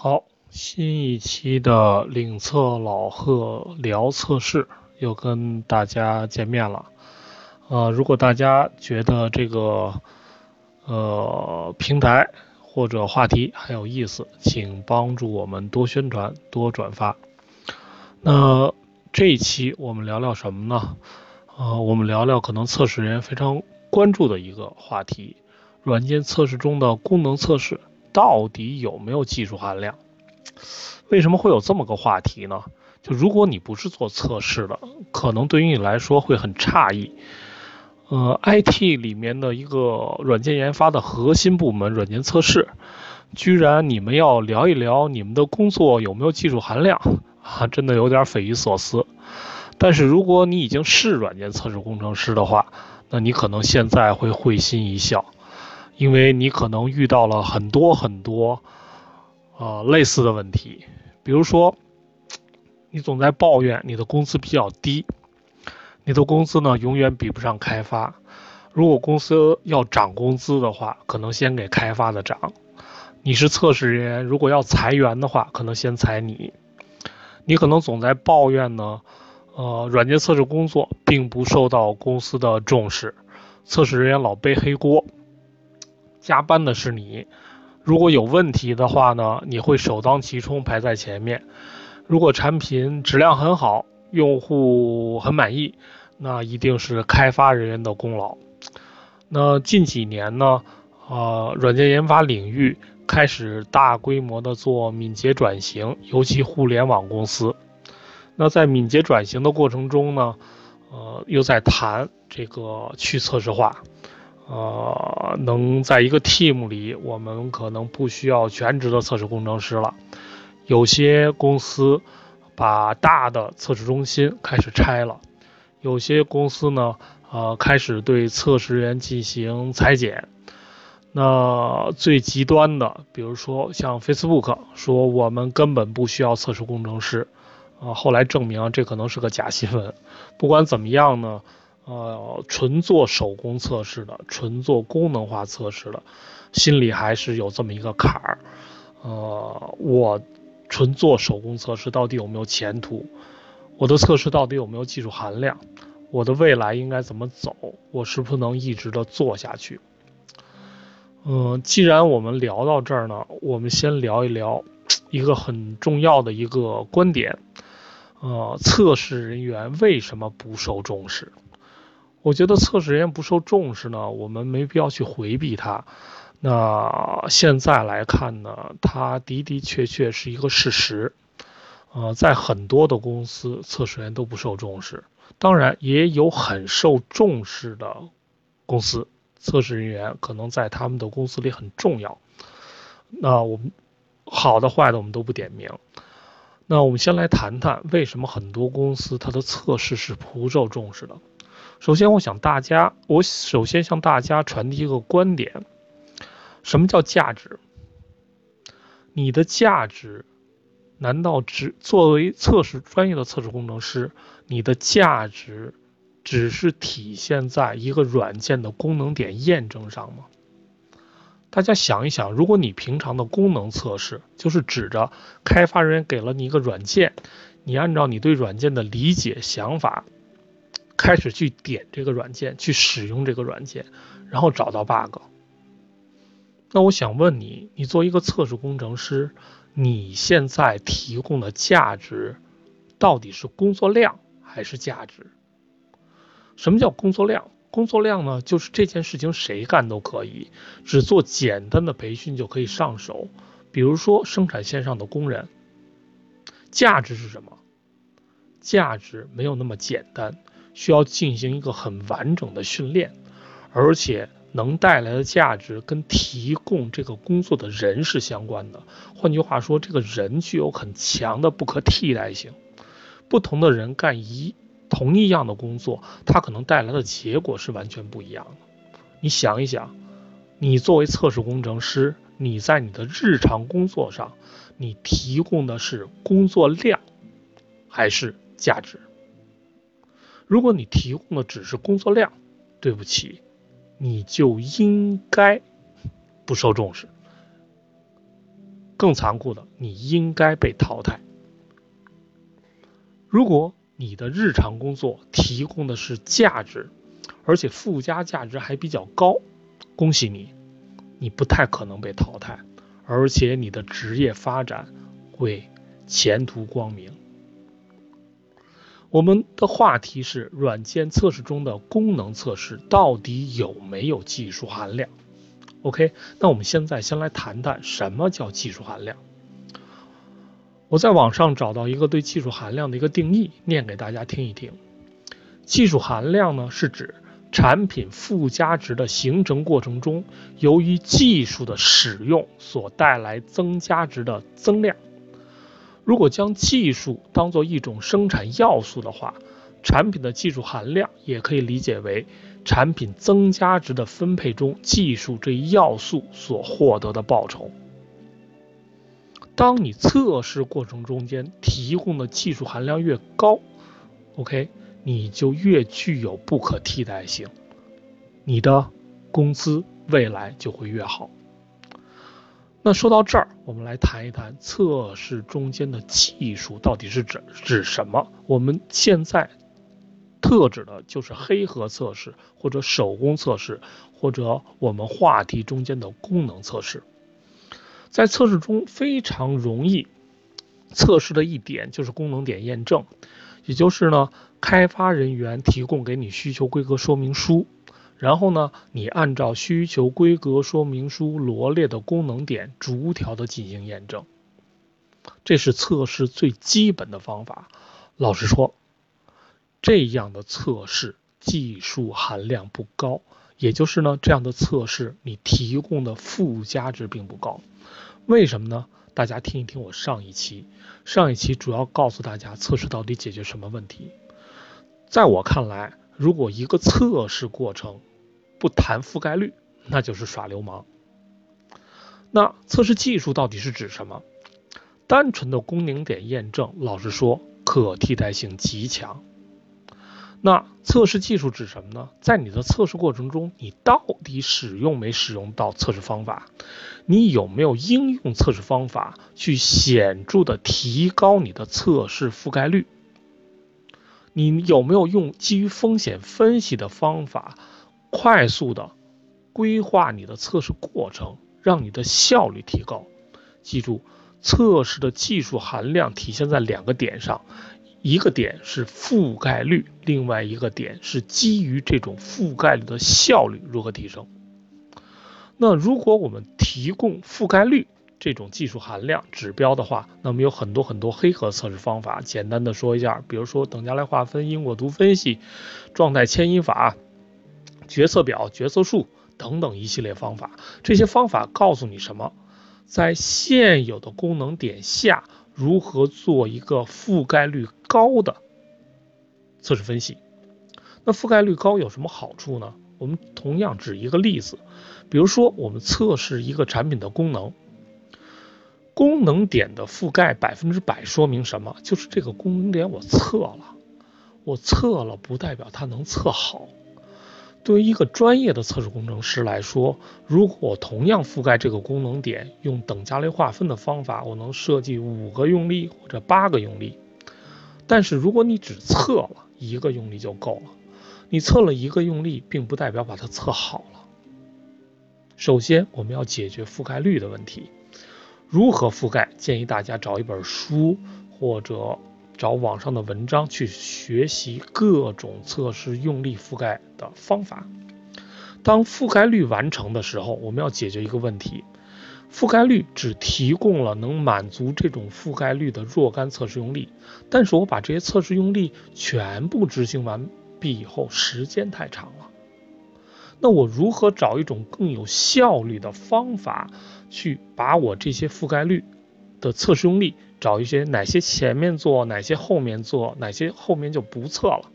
好，新一期的领测老贺聊测试又跟大家见面了。呃，如果大家觉得这个呃平台或者话题很有意思，请帮助我们多宣传、多转发。那这一期我们聊聊什么呢？呃，我们聊聊可能测试人员非常关注的一个话题：软件测试中的功能测试。到底有没有技术含量？为什么会有这么个话题呢？就如果你不是做测试的，可能对于你来说会很诧异。呃，IT 里面的一个软件研发的核心部门——软件测试，居然你们要聊一聊你们的工作有没有技术含量啊？真的有点匪夷所思。但是如果你已经是软件测试工程师的话，那你可能现在会会心一笑。因为你可能遇到了很多很多，呃，类似的问题，比如说，你总在抱怨你的工资比较低，你的工资呢永远比不上开发。如果公司要涨工资的话，可能先给开发的涨。你是测试人员，如果要裁员的话，可能先裁你。你可能总在抱怨呢，呃，软件测试工作并不受到公司的重视，测试人员老背黑锅。加班的是你，如果有问题的话呢，你会首当其冲排在前面。如果产品质量很好，用户很满意，那一定是开发人员的功劳。那近几年呢，呃，软件研发领域开始大规模的做敏捷转型，尤其互联网公司。那在敏捷转型的过程中呢，呃，又在谈这个去测试化。呃，能在一个 team 里，我们可能不需要全职的测试工程师了。有些公司把大的测试中心开始拆了，有些公司呢，呃，开始对测试人员进行裁减。那最极端的，比如说像 Facebook 说我们根本不需要测试工程师，啊，后来证明这可能是个假新闻。不管怎么样呢。呃，纯做手工测试的，纯做功能化测试的，心里还是有这么一个坎儿。呃，我纯做手工测试到底有没有前途？我的测试到底有没有技术含量？我的未来应该怎么走？我是不是能一直的做下去？嗯，既然我们聊到这儿呢，我们先聊一聊一个很重要的一个观点。呃，测试人员为什么不受重视？我觉得测试人员不受重视呢，我们没必要去回避它。那现在来看呢，它的的确确是一个事实。呃，在很多的公司，测试员都不受重视。当然，也有很受重视的公司，测试人员可能在他们的公司里很重要。那我们好的坏的我们都不点名。那我们先来谈谈为什么很多公司它的测试是不受重视的。首先，我想大家，我首先向大家传递一个观点：什么叫价值？你的价值，难道只作为测试专业的测试工程师，你的价值只是体现在一个软件的功能点验证上吗？大家想一想，如果你平常的功能测试就是指着开发人员给了你一个软件，你按照你对软件的理解想法。开始去点这个软件，去使用这个软件，然后找到 bug。那我想问你，你做一个测试工程师，你现在提供的价值到底是工作量还是价值？什么叫工作量？工作量呢，就是这件事情谁干都可以，只做简单的培训就可以上手。比如说生产线上的工人。价值是什么？价值没有那么简单。需要进行一个很完整的训练，而且能带来的价值跟提供这个工作的人是相关的。换句话说，这个人具有很强的不可替代性。不同的人干一同一样的工作，他可能带来的结果是完全不一样的。你想一想，你作为测试工程师，你在你的日常工作上，你提供的是工作量还是价值？如果你提供的只是工作量，对不起，你就应该不受重视。更残酷的，你应该被淘汰。如果你的日常工作提供的是价值，而且附加价值还比较高，恭喜你，你不太可能被淘汰，而且你的职业发展会前途光明。我们的话题是软件测试中的功能测试到底有没有技术含量？OK，那我们现在先来谈谈什么叫技术含量。我在网上找到一个对技术含量的一个定义，念给大家听一听。技术含量呢，是指产品附加值的形成过程中，由于技术的使用所带来增加值的增量。如果将技术当做一种生产要素的话，产品的技术含量也可以理解为产品增加值的分配中技术这一要素所获得的报酬。当你测试过程中间提供的技术含量越高，OK，你就越具有不可替代性，你的工资未来就会越好。那说到这儿，我们来谈一谈测试中间的技术到底是指指什么？我们现在特指的就是黑盒测试，或者手工测试，或者我们话题中间的功能测试。在测试中非常容易测试的一点就是功能点验证，也就是呢，开发人员提供给你需求规格说明书。然后呢，你按照需求规格说明书罗列的功能点，逐条的进行验证。这是测试最基本的方法。老实说，这样的测试技术含量不高，也就是呢，这样的测试你提供的附加值并不高。为什么呢？大家听一听我上一期，上一期主要告诉大家测试到底解决什么问题。在我看来，如果一个测试过程，不谈覆盖率，那就是耍流氓。那测试技术到底是指什么？单纯的功能点验证，老实说，可替代性极强。那测试技术指什么呢？在你的测试过程中，你到底使用没使用到测试方法？你有没有应用测试方法去显著的提高你的测试覆盖率？你有没有用基于风险分析的方法？快速的规划你的测试过程，让你的效率提高。记住，测试的技术含量体现在两个点上，一个点是覆盖率，另外一个点是基于这种覆盖率的效率如何提升。那如果我们提供覆盖率这种技术含量指标的话，那么有很多很多黑盒测试方法。简单的说一下，比如说等价来划分、因果图分析、状态牵引法。决策表、决策树等等一系列方法，这些方法告诉你什么？在现有的功能点下，如何做一个覆盖率高的测试分析？那覆盖率高有什么好处呢？我们同样举一个例子，比如说我们测试一个产品的功能，功能点的覆盖百分之百，说明什么？就是这个功能点我测了，我测了不代表它能测好。对于一个专业的测试工程师来说，如果同样覆盖这个功能点，用等价类划分的方法，我能设计五个用力或者八个用力。但是如果你只测了一个用力就够了，你测了一个用力，并不代表把它测好了。首先，我们要解决覆盖率的问题。如何覆盖？建议大家找一本书或者。找网上的文章去学习各种测试用力覆盖的方法。当覆盖率完成的时候，我们要解决一个问题：覆盖率只提供了能满足这种覆盖率的若干测试用力，但是我把这些测试用力全部执行完毕以后，时间太长了。那我如何找一种更有效率的方法，去把我这些覆盖率的测试用力？找一些哪些前面做，哪些后面做，哪些后面就不测了。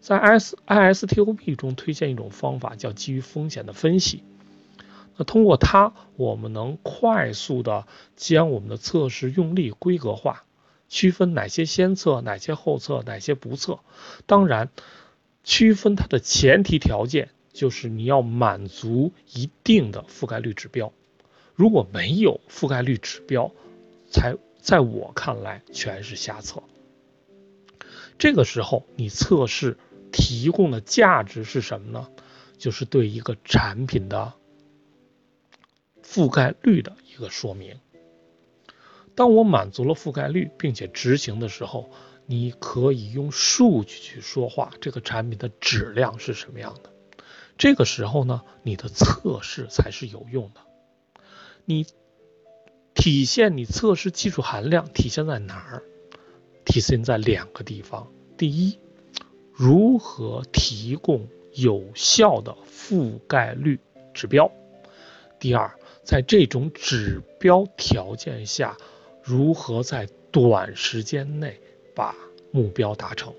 在 S ISTOP 中推荐一种方法，叫基于风险的分析。那通过它，我们能快速的将我们的测试用力规格化，区分哪些先测，哪些后测，哪些不测。当然，区分它的前提条件就是你要满足一定的覆盖率指标。如果没有覆盖率指标，才在我看来全是瞎测。这个时候，你测试提供的价值是什么呢？就是对一个产品的覆盖率的一个说明。当我满足了覆盖率，并且执行的时候，你可以用数据去说话，这个产品的质量是什么样的？这个时候呢，你的测试才是有用的。你体现你测试技术含量体现在哪儿？体现在两个地方。第一，如何提供有效的覆盖率指标；第二，在这种指标条件下。如何在短时间内把目标达成？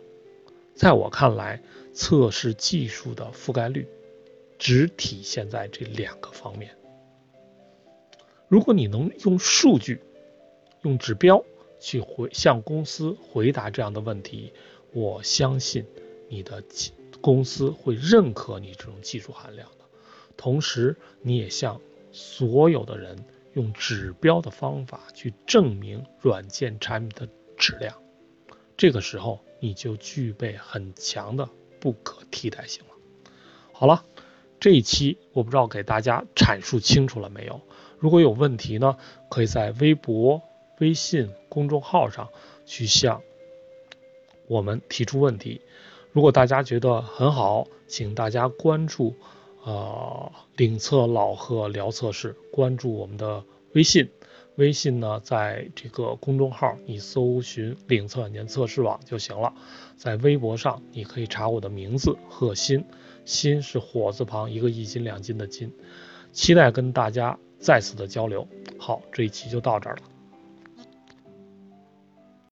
在我看来，测试技术的覆盖率只体现在这两个方面。如果你能用数据、用指标去回向公司回答这样的问题，我相信你的公司会认可你这种技术含量的。同时，你也向所有的人。用指标的方法去证明软件产品的质量，这个时候你就具备很强的不可替代性了。好了，这一期我不知道给大家阐述清楚了没有？如果有问题呢，可以在微博、微信公众号上去向我们提出问题。如果大家觉得很好，请大家关注。呃，领测老贺聊测试，关注我们的微信，微信呢，在这个公众号你搜寻“领测软件测试网”就行了。在微博上，你可以查我的名字贺鑫，鑫是火字旁一个一斤两斤的斤。期待跟大家再次的交流。好，这一期就到这儿了。